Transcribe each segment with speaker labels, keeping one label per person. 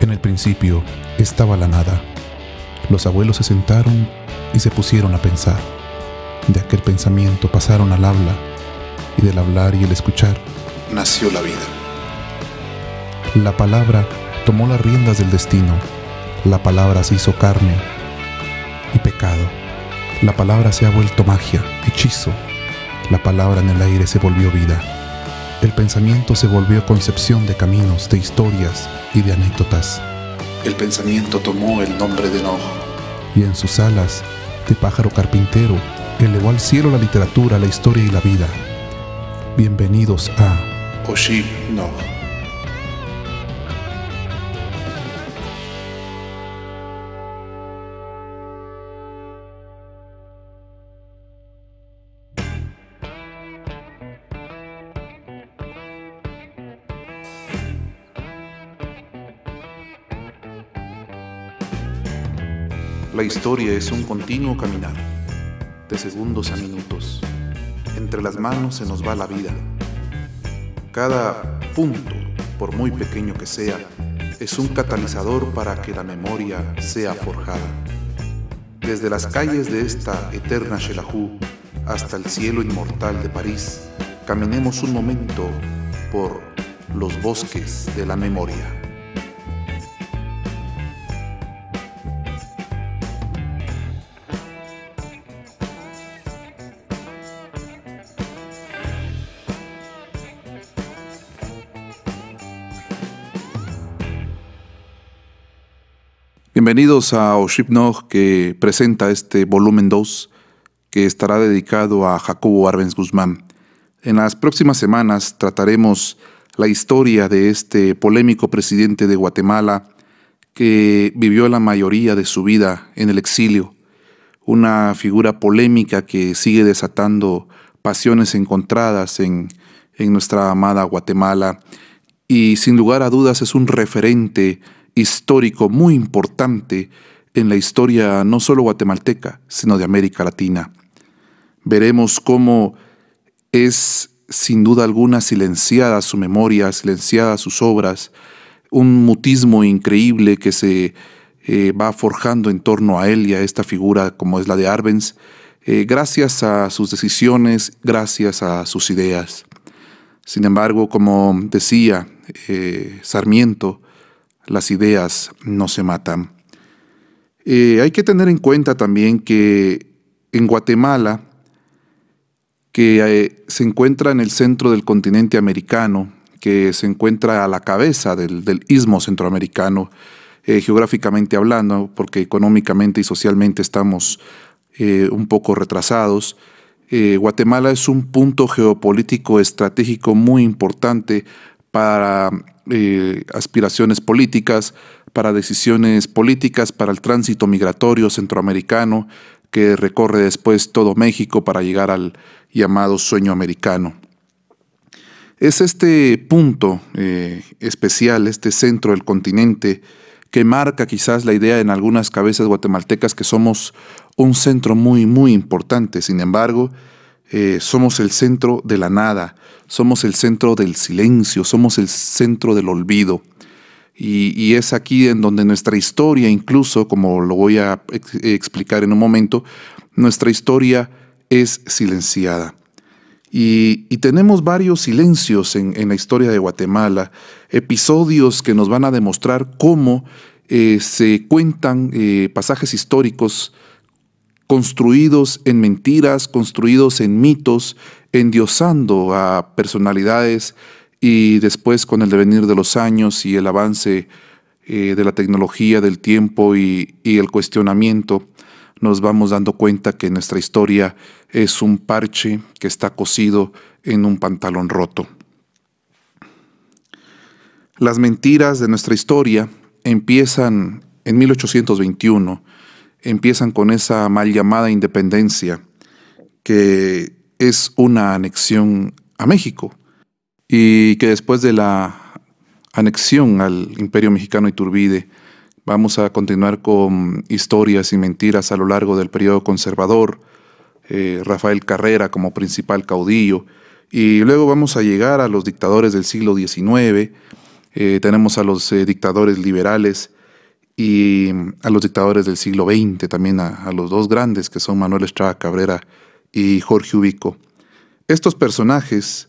Speaker 1: En el principio estaba la nada. Los abuelos se sentaron y se pusieron a pensar. De aquel pensamiento pasaron al habla y del hablar y el escuchar nació la vida. La palabra tomó las riendas del destino. La palabra se hizo carne y pecado. La palabra se ha vuelto magia, hechizo. La palabra en el aire se volvió vida. El pensamiento se volvió concepción de caminos, de historias y de anécdotas. El pensamiento tomó el nombre de Noah y en sus alas de pájaro carpintero elevó al cielo la literatura, la historia y la vida. Bienvenidos a Oshib Noah. La historia es un continuo caminar, de segundos a minutos. Entre las manos se nos va la vida. Cada punto, por muy pequeño que sea, es un catalizador para que la memoria sea forjada. Desde las calles de esta eterna Shelahu hasta el cielo inmortal de París, caminemos un momento por los bosques de la memoria. Bienvenidos a Oshipnog que presenta este volumen 2 que estará dedicado a Jacobo Arbenz Guzmán. En las próximas semanas trataremos la historia de este polémico presidente de Guatemala que vivió la mayoría de su vida en el exilio, una figura polémica que sigue desatando pasiones encontradas en, en nuestra amada Guatemala y sin lugar a dudas es un referente histórico muy importante en la historia no solo guatemalteca, sino de América Latina. Veremos cómo es sin duda alguna silenciada su memoria, silenciada sus obras, un mutismo increíble que se eh, va forjando en torno a él y a esta figura como es la de Arbenz, eh, gracias a sus decisiones, gracias a sus ideas. Sin embargo, como decía eh, Sarmiento, las ideas no se matan. Eh, hay que tener en cuenta también que en Guatemala, que eh, se encuentra en el centro del continente americano, que se encuentra a la cabeza del, istmo centroamericano, eh, geográficamente hablando, porque económicamente y socialmente estamos un poco retrasados, Guatemala es un punto geopolítico estratégico muy importante para eh, aspiraciones políticas, para decisiones políticas, para el tránsito migratorio centroamericano que recorre después todo México para llegar al llamado sueño americano. Es este punto eh, especial, este centro del continente, que marca quizás la idea en algunas cabezas guatemaltecas que somos un centro muy, muy importante. Sin embargo, eh, somos el centro de la nada, somos el centro del silencio, somos el centro del olvido. Y, es aquí en donde nuestra historia, incluso, como lo voy a explicar en un momento, nuestra historia es silenciada. Y, tenemos varios silencios en, la historia de Guatemala, episodios que nos van a demostrar cómo eh, se cuentan eh, pasajes históricos construidos en mentiras, construidos en mitos, endiosando a personalidades y después con el devenir de los años y el avance eh, de la tecnología, del tiempo y, y el cuestionamiento, nos vamos dando cuenta que nuestra historia es un parche que está cosido en un pantalón roto. Las mentiras de nuestra historia empiezan en 1821 empiezan con esa mal llamada independencia, que es una anexión a México, y que después de la anexión al Imperio Mexicano Iturbide, vamos a continuar con historias y mentiras a lo largo del periodo conservador, eh, Rafael Carrera como principal caudillo, y luego vamos a llegar a los dictadores del siglo XIX, eh, tenemos a los eh, dictadores liberales y a los dictadores del siglo XX, también a, los dos grandes que son Manuel Estrada Cabrera y Jorge Ubico. Estos personajes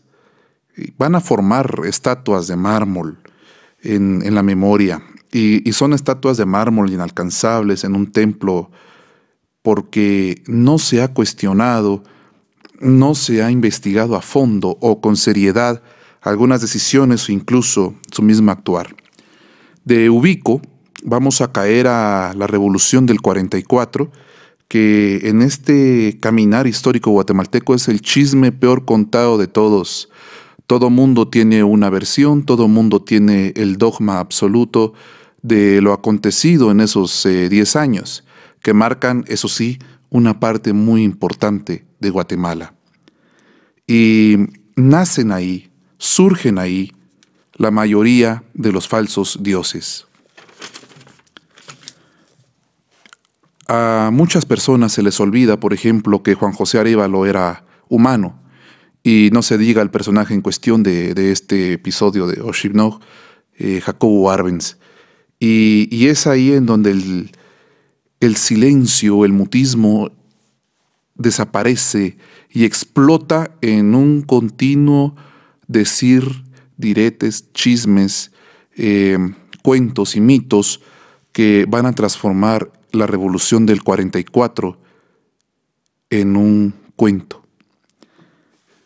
Speaker 1: eh, van a formar estatuas de mármol en, la memoria y, y, son estatuas de mármol inalcanzables en un templo porque no se ha cuestionado, no se ha investigado a fondo o con seriedad algunas decisiones o incluso su mismo actuar. De Ubico vamos a caer a la revolución del 44, que en este caminar histórico guatemalteco es el chisme peor contado de todos. Todo mundo tiene una versión, todo mundo tiene el dogma absoluto de lo acontecido en esos 10 eh, años, que marcan, eso sí, una parte muy importante de Guatemala. Y nacen ahí surgen ahí la mayoría de los falsos dioses. A muchas personas se les olvida, por ejemplo, que Juan José Arevalo era humano, y no se diga el personaje en cuestión de, este episodio de Oshibnog, eh, Jacobo Arbenz. Y, es ahí en donde el, silencio, el mutismo desaparece y explota en un continuo decir diretes, chismes, eh, cuentos y mitos que van a transformar la revolución del 44 en un cuento.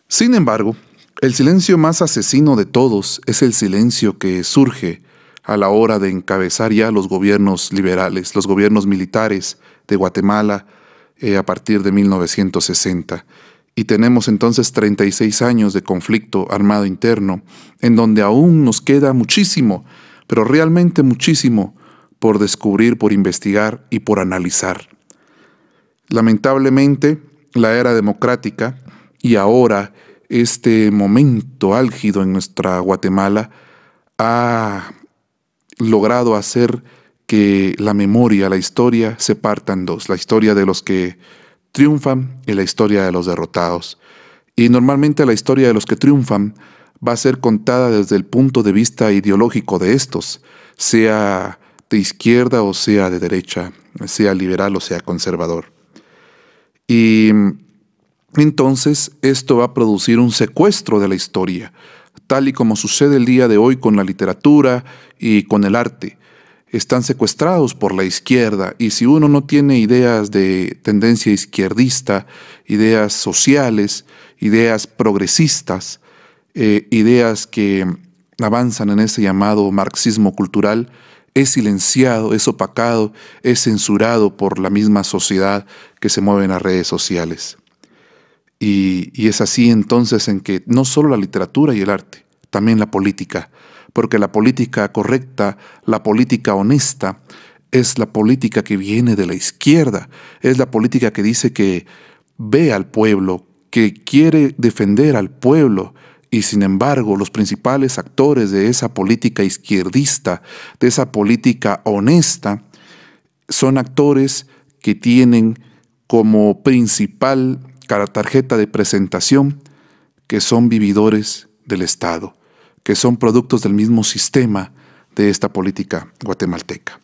Speaker 1: Sin embargo, el silencio más asesino de todos es el silencio que surge a la hora de encabezar ya los gobiernos liberales, los gobiernos militares de Guatemala eh, a partir de 1960 y tenemos entonces 36 años de conflicto armado interno, en donde aún nos queda muchísimo, pero realmente muchísimo por descubrir, por investigar y por analizar. Lamentablemente, la era democrática y ahora este momento álgido en nuestra Guatemala ha logrado hacer que la memoria, la historia se partan dos, la historia de los que triunfan y la historia de los derrotados. Y normalmente la historia de los que triunfan va a ser contada desde el punto de vista ideológico de estos, sea de izquierda o sea de derecha, sea liberal o sea conservador. Y entonces esto va a producir un secuestro de la historia, tal y como sucede el día de hoy con la literatura y con el arte están secuestrados por la izquierda y si uno no tiene ideas de tendencia izquierdista, ideas sociales, ideas progresistas, eh, ideas que avanzan en ese llamado marxismo cultural, es silenciado, es opacado, es censurado por la misma sociedad que se mueve en las redes sociales. Y, y es así entonces en que no solo la literatura y el arte, también la política, porque la política correcta, la política honesta, es la política que viene de la izquierda, es la política que dice que ve al pueblo, que quiere defender al pueblo, y sin embargo los principales actores de esa política izquierdista, de esa política honesta, son actores que tienen como principal tarjeta de presentación que son vividores del Estado que son productos del mismo sistema de esta política guatemalteca.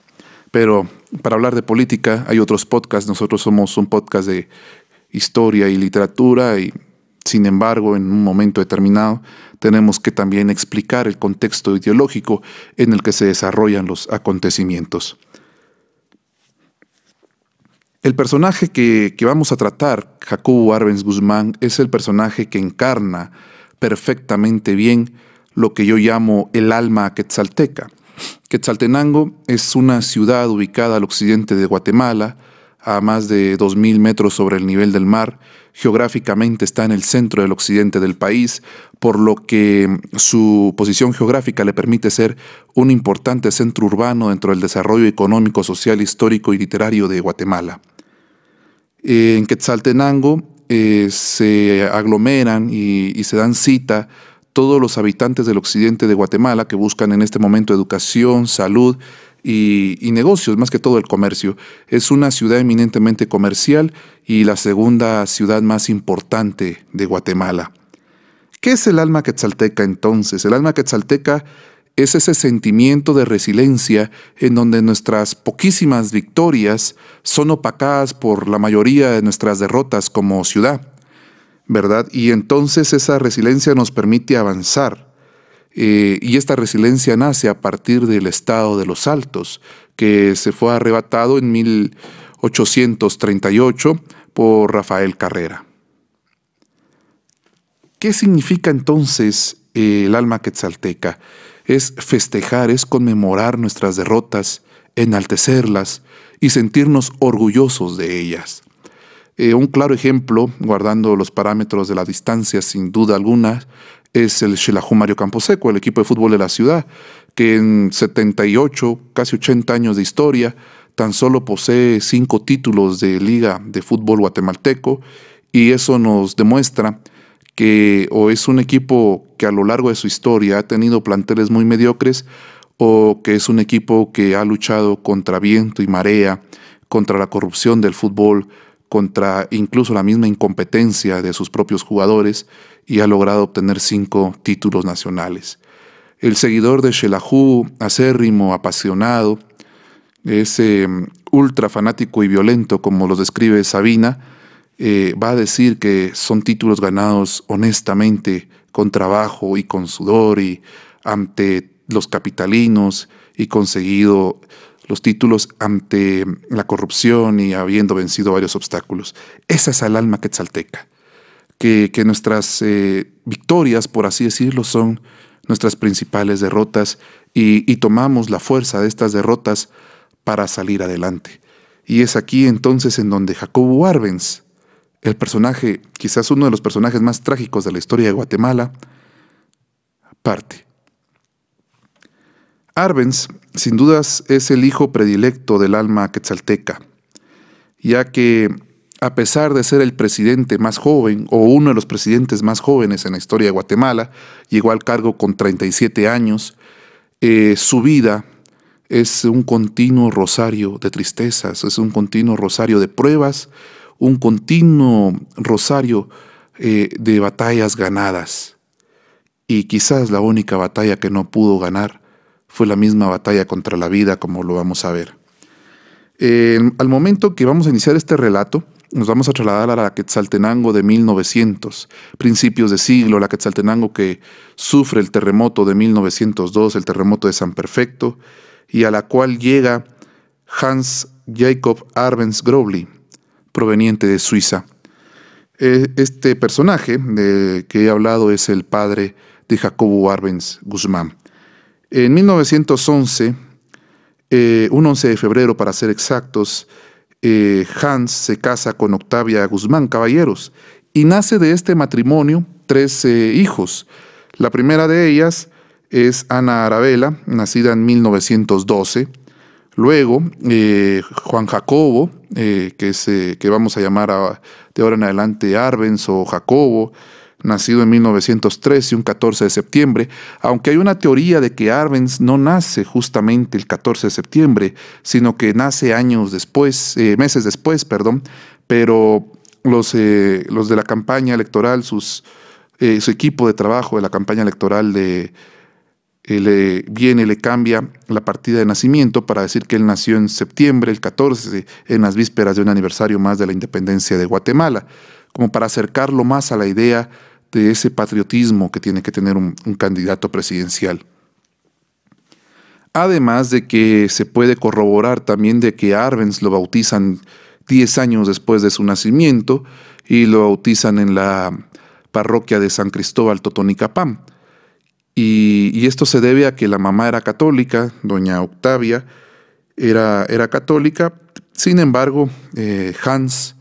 Speaker 1: Pero para hablar de política hay otros podcasts, nosotros somos un podcast de historia y literatura y sin embargo en un momento determinado tenemos que también explicar el contexto ideológico en el que se desarrollan los acontecimientos. El personaje que, vamos a tratar, Jacobo Arbenz Guzmán, es el personaje que encarna perfectamente bien lo que yo llamo el alma quetzalteca. Quetzaltenango es una ciudad ubicada al occidente de Guatemala, a más de 2.000 metros sobre el nivel del mar. Geográficamente está en el centro del occidente del país, por lo que su posición geográfica le permite ser un importante centro urbano dentro del desarrollo económico, social, histórico y literario de Guatemala. En Quetzaltenango eh, se aglomeran y se dan cita todos los habitantes del occidente de Guatemala que buscan en este momento educación, salud y, negocios, más que todo el comercio. Es una ciudad eminentemente comercial y la segunda ciudad más importante de Guatemala. ¿Qué es el alma quetzalteca entonces? El alma quetzalteca es ese sentimiento de resiliencia en donde nuestras poquísimas victorias son opacadas por la mayoría de nuestras derrotas como ciudad, ¿verdad? Y entonces esa resiliencia nos permite avanzar. Eh, y esta resiliencia nace a partir del estado de los altos, que se fue arrebatado en 1838 por Rafael Carrera. ¿Qué significa entonces eh, el alma quetzalteca? Es festejar, es conmemorar nuestras derrotas, enaltecerlas y sentirnos orgullosos de ellas. Eh, un claro ejemplo, guardando los parámetros de la distancia sin duda alguna, es el Xelajú Mario Camposeco, el equipo de fútbol de la ciudad, que en 78, casi 80 años de historia, tan solo posee cinco títulos de liga de fútbol guatemalteco y eso nos demuestra que o es un equipo que a lo largo de su historia ha tenido planteles muy mediocres o que es un equipo que ha luchado contra viento y marea, contra la corrupción del fútbol, contra incluso la misma incompetencia de sus propios jugadores y ha logrado obtener cinco títulos nacionales. El seguidor de Shelahu, acérrimo, apasionado, ese mm, ultra fanático y violento como los describe Sabina, eh, va a decir que son títulos ganados honestamente, con trabajo y con sudor y ante los capitalinos y conseguido los títulos ante la corrupción y habiendo vencido varios obstáculos. Esa es el alma quetzalteca, que, que nuestras eh, victorias, por así decirlo, son nuestras principales derrotas y, y tomamos la fuerza de estas derrotas para salir adelante. Y es aquí entonces en donde Jacobo Arbenz, el personaje, quizás uno de los personajes más trágicos de la historia de Guatemala, parte. Arbenz, sin dudas, es el hijo predilecto del alma quetzalteca, ya que a pesar de ser el presidente más joven o uno de los presidentes más jóvenes en la historia de Guatemala, llegó al cargo con 37 años, eh, su vida es un continuo rosario de tristezas, es un continuo rosario de pruebas, un continuo rosario eh, de batallas ganadas. Y quizás la única batalla que no pudo ganar fue la misma batalla contra la vida, como lo vamos a ver. al momento que vamos a iniciar este relato, nos vamos a trasladar a la Quetzaltenango de 1900, principios de siglo, la Quetzaltenango que sufre el terremoto de 1902, el terremoto de San Perfecto, y a la cual llega Hans Jacob Arbenz Grobli, proveniente de Suiza. E, este personaje de que he hablado es el padre de Jacobo Arbenz Guzmán. En 1911, eh, un 11 de febrero para ser exactos, eh, Hans se casa con Octavia Guzmán Caballeros y nace de este matrimonio tres hijos. La primera de ellas es Ana Arabela, nacida en 1912. Luego, eh, Juan Jacobo, que vamos a llamar de ahora en adelante Arbenz o Jacobo, nacido en 1913, un 14 de septiembre, aunque hay una teoría de que Arbenz no nace justamente el 14 de septiembre, sino que nace años después, eh, meses después, perdón, pero los, eh, los de la campaña electoral, eh, su equipo de trabajo de la campaña electoral le viene, le cambia la partida de nacimiento para decir que él nació en septiembre, el 14, en las vísperas de un aniversario más de la independencia de Guatemala, como para acercarlo más a la idea de ese patriotismo que tiene que tener un, candidato presidencial. Además de que se puede corroborar también de que Arbenz lo bautizan 10 años después de su nacimiento y lo bautizan en la parroquia de San Cristóbal Totonicapán. Y, y, esto se debe a que la mamá era católica, doña Octavia era, era católica, sin embargo, eh, Hans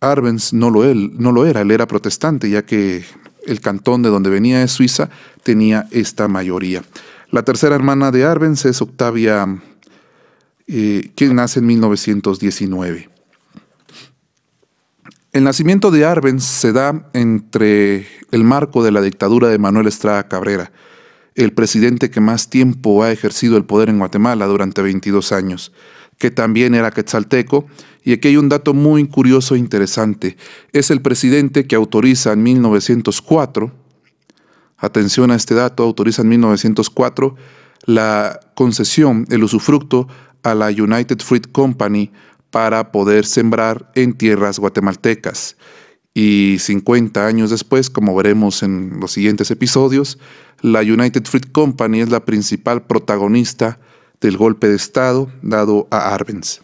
Speaker 1: Arbenz no lo, él, no lo era, él era protestante, ya que el cantón de donde venía de Suiza tenía esta mayoría. La tercera hermana de Arbenz es Octavia, eh, quien nace en 1919. El nacimiento de Arbenz se da entre el marco de la dictadura de Manuel Estrada Cabrera, el presidente que más tiempo ha ejercido el poder en Guatemala durante 22 años, que también era quetzalteco y aquí hay un dato muy curioso e interesante. Es el presidente que autoriza en 1904 atención a este dato, autoriza en 1904 la concesión, el usufructo a la United Fruit Company para poder sembrar en tierras guatemaltecas. Y 50 años después, como veremos en los siguientes episodios, la United Fruit Company es la principal protagonista del golpe de Estado dado a Arbenz.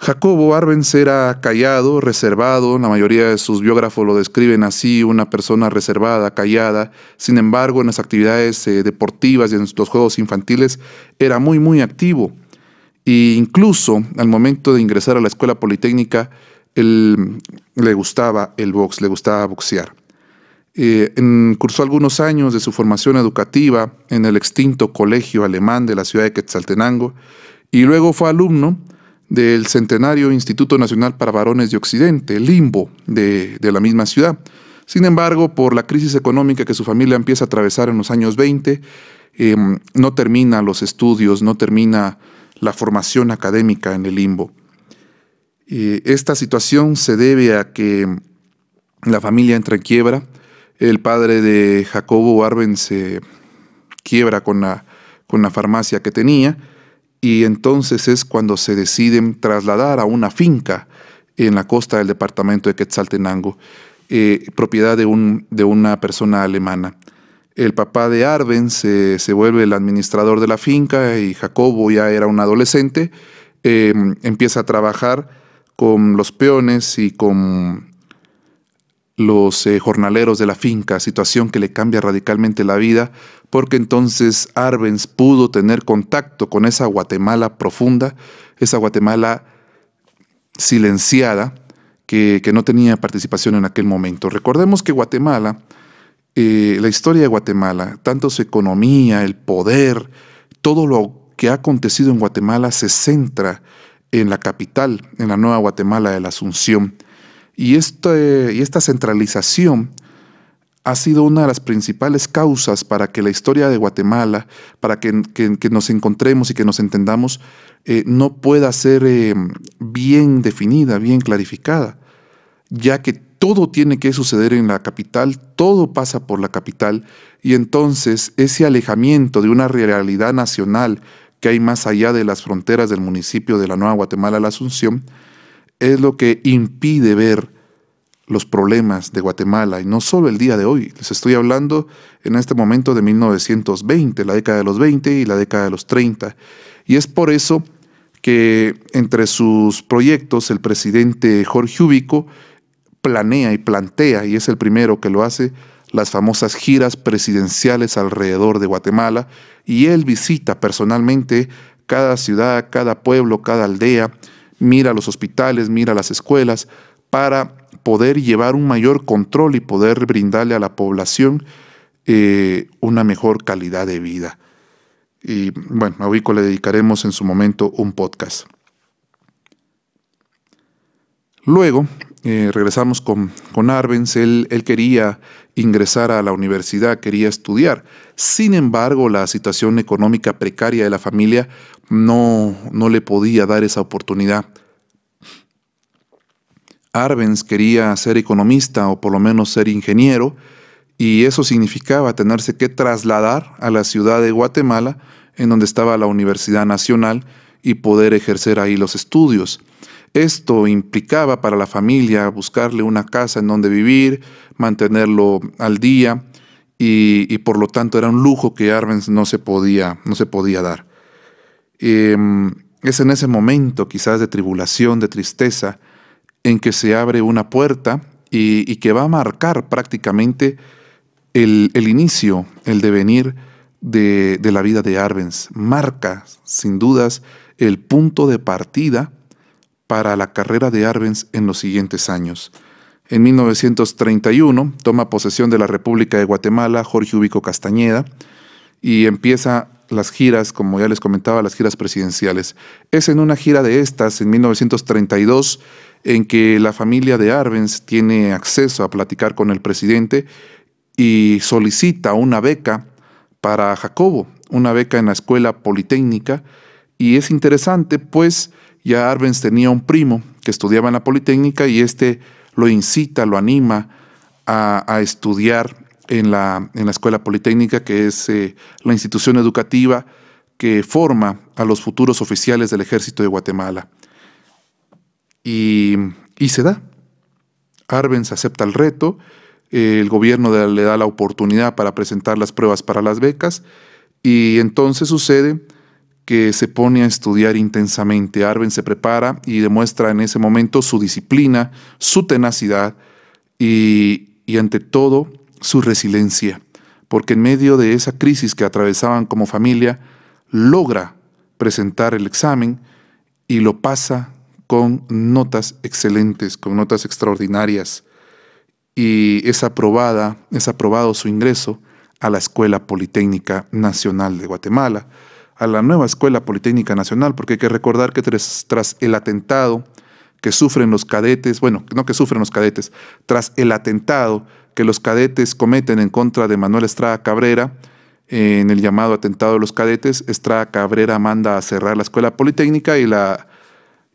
Speaker 1: Jacobo Arbenz era callado, reservado, la mayoría de sus biógrafos lo describen así, una persona reservada, callada, sin embargo en las actividades eh, deportivas y en los juegos infantiles era muy muy activo. E incluso al momento de ingresar a la escuela politécnica, él, le gustaba el box, le gustaba boxear. Eh, cursó algunos años de su formación educativa en el extinto Colegio Alemán de la ciudad de Quetzaltenango y luego fue alumno del centenario Instituto Nacional para Varones de Occidente, Limbo, de, la misma ciudad. Sin embargo, por la crisis económica que su familia empieza a atravesar en los años 20, em, no termina los estudios, no termina la formación académica en el Limbo. esta situación se debe a que la familia entra en quiebra, el padre de Jacobo Arben se quiebra con la, con la farmacia que tenía, y entonces es cuando se deciden trasladar a una finca en la costa del departamento de Quetzaltenango, eh, propiedad de, un, de, una persona alemana. El papá de Arben se, vuelve el administrador de la finca y Jacobo ya era un adolescente, em, empieza a trabajar con los peones y con los eh, jornaleros de la finca, situación que le cambia radicalmente la vida porque entonces Arbenz pudo tener contacto con esa Guatemala profunda, esa Guatemala silenciada, que, no tenía participación en aquel momento. Recordemos que Guatemala, eh, la historia de Guatemala, tanto su economía, el poder, todo lo que ha acontecido en Guatemala se centra en la capital, en la nueva Guatemala de la Asunción. Y, este, y esta centralización ha sido una de las principales causas para que la historia de Guatemala, para que, nos encontremos y que nos entendamos, eh, no pueda ser eh, bien definida, bien clarificada, ya que todo tiene que suceder en la capital, todo pasa por la capital, y entonces ese alejamiento de una realidad nacional que hay más allá de las fronteras del municipio de la Nueva Guatemala, la Asunción, es lo que impide ver los problemas de Guatemala, y no solo el día de hoy, les estoy hablando en este momento de 1920, la década de los 20 y la década de los 30. Y es por eso que entre sus proyectos el presidente Jorge Ubico planea y plantea, y es el primero que lo hace, las famosas giras presidenciales alrededor de Guatemala, y él visita personalmente cada ciudad, cada pueblo, cada aldea, mira los hospitales, mira las escuelas, para poder llevar un mayor control y poder brindarle a la población eh, una mejor calidad de vida. Y bueno, a Ubico le dedicaremos en su momento un podcast. Luego, eh, regresamos con, con él, quería ingresar a la universidad, quería estudiar. Sin embargo, la situación económica precaria de la familia no, no le podía dar esa oportunidad. Arbenz quería ser economista o por lo menos ser ingeniero, y eso significaba tenerse que trasladar a la ciudad de Guatemala, en donde estaba la Universidad Nacional, y poder ejercer ahí los estudios. Esto implicaba para la familia buscarle una casa en donde vivir, mantenerlo al día, y, por lo tanto era un lujo que Arbenz no se podía, no se podía dar. Em, es en ese momento quizás de tribulación, de tristeza, en que se abre una puerta y, que va a marcar prácticamente el, inicio, el devenir de, la vida de Arbenz. Marca, sin dudas, el punto de partida para la carrera de Arbenz en los siguientes años. En 1931 toma posesión de la República de Guatemala Jorge Ubico Castañeda y empieza las giras, como ya les comentaba, las giras presidenciales. Es en una gira de estas, en 1932, en que la familia de Arbenz tiene acceso a platicar con el presidente y solicita una beca para Jacobo, una beca en la escuela politécnica. Y es interesante, pues ya Arbenz tenía un primo que estudiaba en la politécnica y este lo incita, lo anima a, estudiar en la, Escuela Politécnica, que es eh, la institución educativa que forma a los futuros oficiales del ejército de Guatemala. Y, se da. Arbenz acepta el reto, el gobierno le da la oportunidad para presentar las pruebas para las becas y entonces sucede que se pone a estudiar intensamente. Arben se prepara y demuestra en ese momento su disciplina, su tenacidad y, y ante todo su resiliencia, porque en medio de esa crisis que atravesaban como familia, logra presentar el examen y lo pasa con notas excelentes, con notas extraordinarias. Y es aprobada, es aprobado su ingreso a la Escuela Politécnica Nacional de Guatemala a la nueva Escuela Politécnica Nacional, porque hay que recordar que tras, el atentado que sufren los cadetes, bueno, no que sufren los cadetes, tras el atentado que los cadetes cometen en contra de Manuel Estrada Cabrera, en el llamado atentado de los cadetes, Estrada Cabrera manda a cerrar la escuela politécnica y la,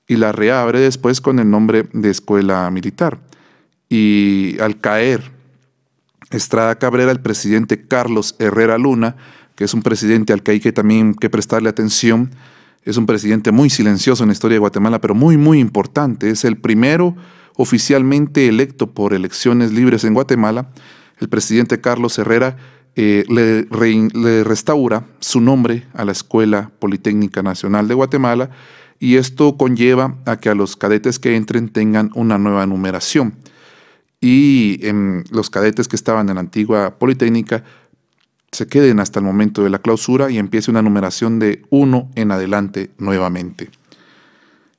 Speaker 1: y la reabre después con el nombre de escuela militar. Y al caer Estrada Cabrera, el presidente Carlos Herrera Luna que es un presidente al que hay que también que prestarle atención. Es un presidente muy silencioso en la historia de Guatemala, pero muy, muy importante. Es el primero oficialmente electo por elecciones libres en Guatemala. El presidente Carlos Herrera eh, le, restaura su nombre a la Escuela Politécnica Nacional de Guatemala y esto conlleva a que a los cadetes que entren tengan una nueva numeración. Y en los cadetes que estaban en la antigua Politécnica se queden hasta el momento de la clausura y empiece una numeración de uno en adelante nuevamente.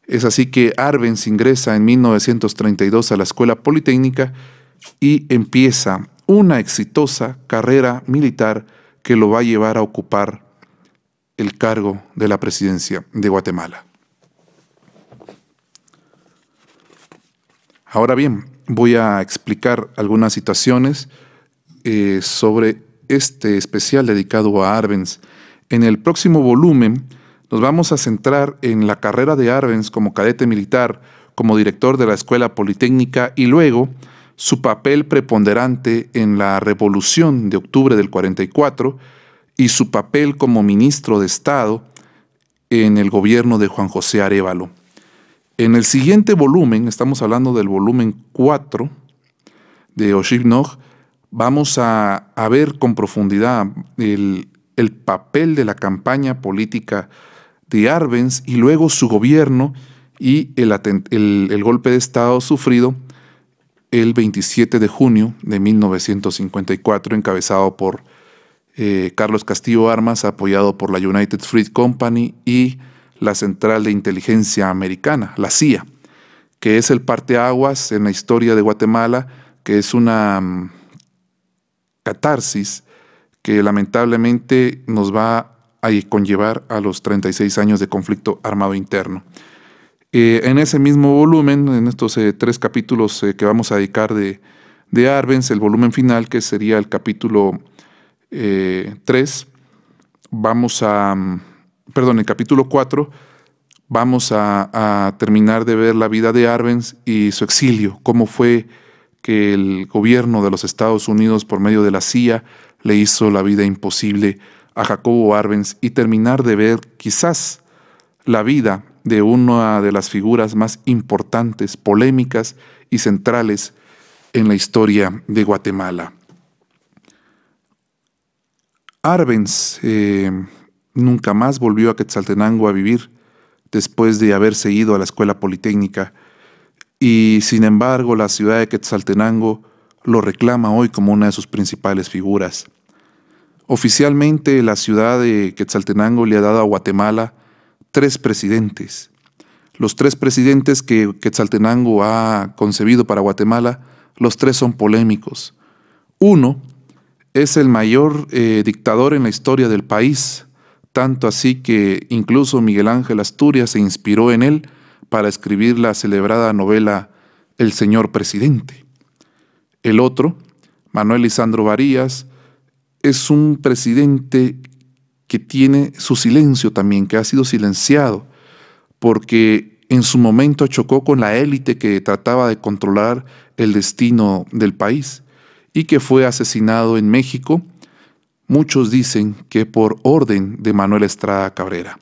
Speaker 1: Es así que Arbenz ingresa en 1932 a la Escuela Politécnica y empieza una exitosa carrera militar que lo va a llevar a ocupar el cargo de la presidencia de Guatemala. Ahora bien, voy a explicar algunas situaciones eh, sobre este especial dedicado a Arbenz. En el próximo volumen nos vamos a centrar en la carrera de Arbenz como cadete militar, como director de la Escuela Politécnica y luego su papel preponderante en la Revolución de octubre del 44 y su papel como ministro de Estado en el gobierno de Juan José Arevalo. En el siguiente volumen, estamos hablando del volumen 4 de Oshivnog, vamos a, ver con profundidad el, papel de la campaña política de Arbenz y luego su gobierno y el, golpe de Estado sufrido el 27 de junio de 1954, encabezado por eh, Carlos Castillo Armas, apoyado por la United Fruit Company y la Central de Inteligencia Americana, la CIA, que es el parteaguas en la historia de Guatemala, que es una catarsis que lamentablemente nos va a conllevar a los 36 años de conflicto armado interno. Eh, en ese mismo volumen, en estos eh, tres capítulos eh, que vamos a dedicar de, de, Arbenz, el volumen final, que sería el capítulo 3, vamos a, perdón, el capítulo 4, vamos a, a, terminar de ver la vida de Arbenz y su exilio, cómo fue que el gobierno de los Estados Unidos por medio de la CIA le hizo la vida imposible a Jacobo Arbenz y terminar de ver quizás la vida de una de las figuras más importantes, polémicas y centrales en la historia de Guatemala. Arbenz eh, nunca más volvió a Quetzaltenango a vivir después de haber seguido a la escuela politécnica y sin embargo la ciudad de Quetzaltenango lo reclama hoy como una de sus principales figuras. Oficialmente la ciudad de Quetzaltenango le ha dado a Guatemala tres presidentes. Los tres presidentes que Quetzaltenango ha concebido para Guatemala, los tres son polémicos. Uno es el mayor eh, dictador en la historia del país, tanto así que incluso Miguel Ángel Asturias se inspiró en él para escribir la celebrada novela El Señor Presidente. El otro, Manuel Lisandro Varías, es un presidente que tiene su silencio también, que ha sido silenciado, porque en su momento chocó con la élite que trataba de controlar el destino del país y que fue asesinado en México, muchos dicen que por orden de Manuel Estrada Cabrera.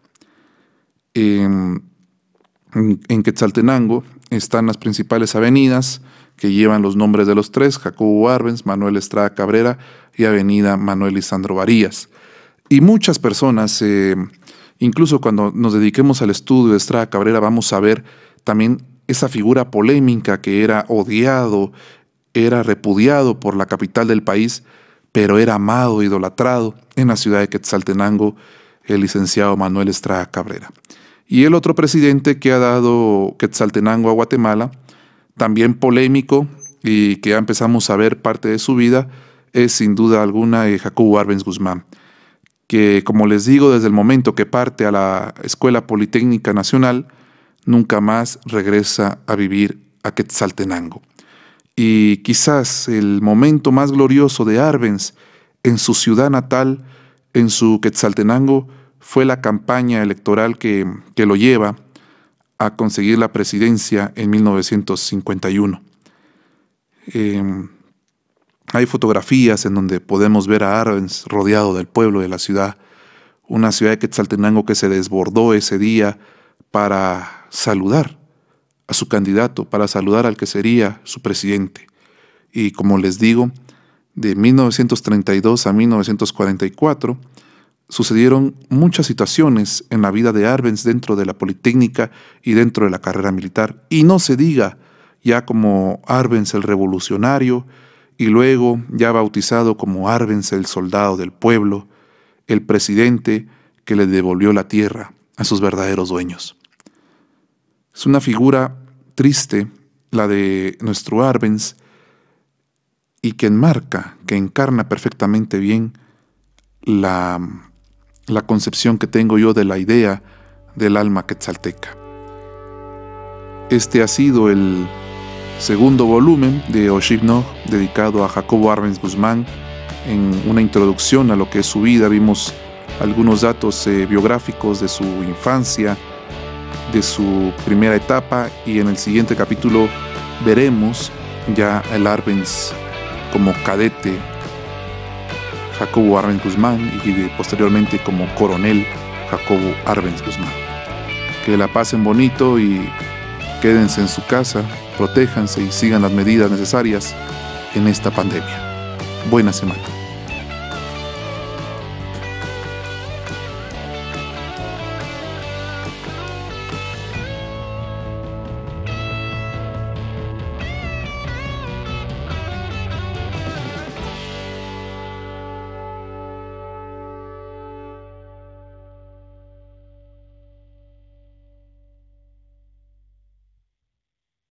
Speaker 1: En, en Quetzaltenango están las principales avenidas que llevan los nombres de los tres, Jacobo Arbenz, Manuel Estrada Cabrera y Avenida Manuel Lisandro Varías. Y muchas personas, eh, incluso cuando nos dediquemos al estudio de Estrada Cabrera, vamos a ver también esa figura polémica que era odiado, era repudiado por la capital del país, pero era amado, idolatrado en la ciudad de Quetzaltenango, el licenciado Manuel Estrada Cabrera. Y el otro presidente que ha dado Quetzaltenango a Guatemala, también polémico y que ya empezamos a ver parte de su vida, es sin duda alguna eh, Jacobo Arbenz Guzmán, que como les digo, desde el momento que parte a la Escuela Politécnica Nacional, nunca más regresa a vivir a Quetzaltenango. Y quizás el momento más glorioso de Arbenz en su ciudad natal, en su Quetzaltenango, fue la campaña electoral que, que lo lleva a conseguir la presidencia en 1951. Em, hay fotografías en donde podemos ver a Arbenz rodeado del pueblo de la ciudad, una ciudad de Quetzaltenango que se desbordó ese día para saludar a su candidato, para saludar al que sería su presidente. Y como les digo, de 1932 a 1944, sucedieron muchas situaciones en la vida de Arbenz dentro de la Politécnica y dentro de la carrera militar. Y no se diga ya como Arbenz el revolucionario y luego ya bautizado como Arbenz el soldado del pueblo, el presidente que le devolvió la tierra a sus verdaderos dueños. Es una figura triste la de nuestro Arbenz y que enmarca, que encarna perfectamente bien la la concepción que tengo yo de la idea del alma quetzalteca. Este ha sido el segundo volumen de Oshibno dedicado a Jacobo Arbenz Guzmán. En una introducción a lo que es su vida vimos algunos datos eh, biográficos de su infancia, de su primera etapa y en el siguiente capítulo veremos ya el Arbenz como cadete Jacobo Arbenz Guzmán y posteriormente como coronel Jacobo Arbenz Guzmán. Que la pasen bonito y quédense en su casa, protéjanse y sigan las medidas necesarias en esta pandemia. Buena semana.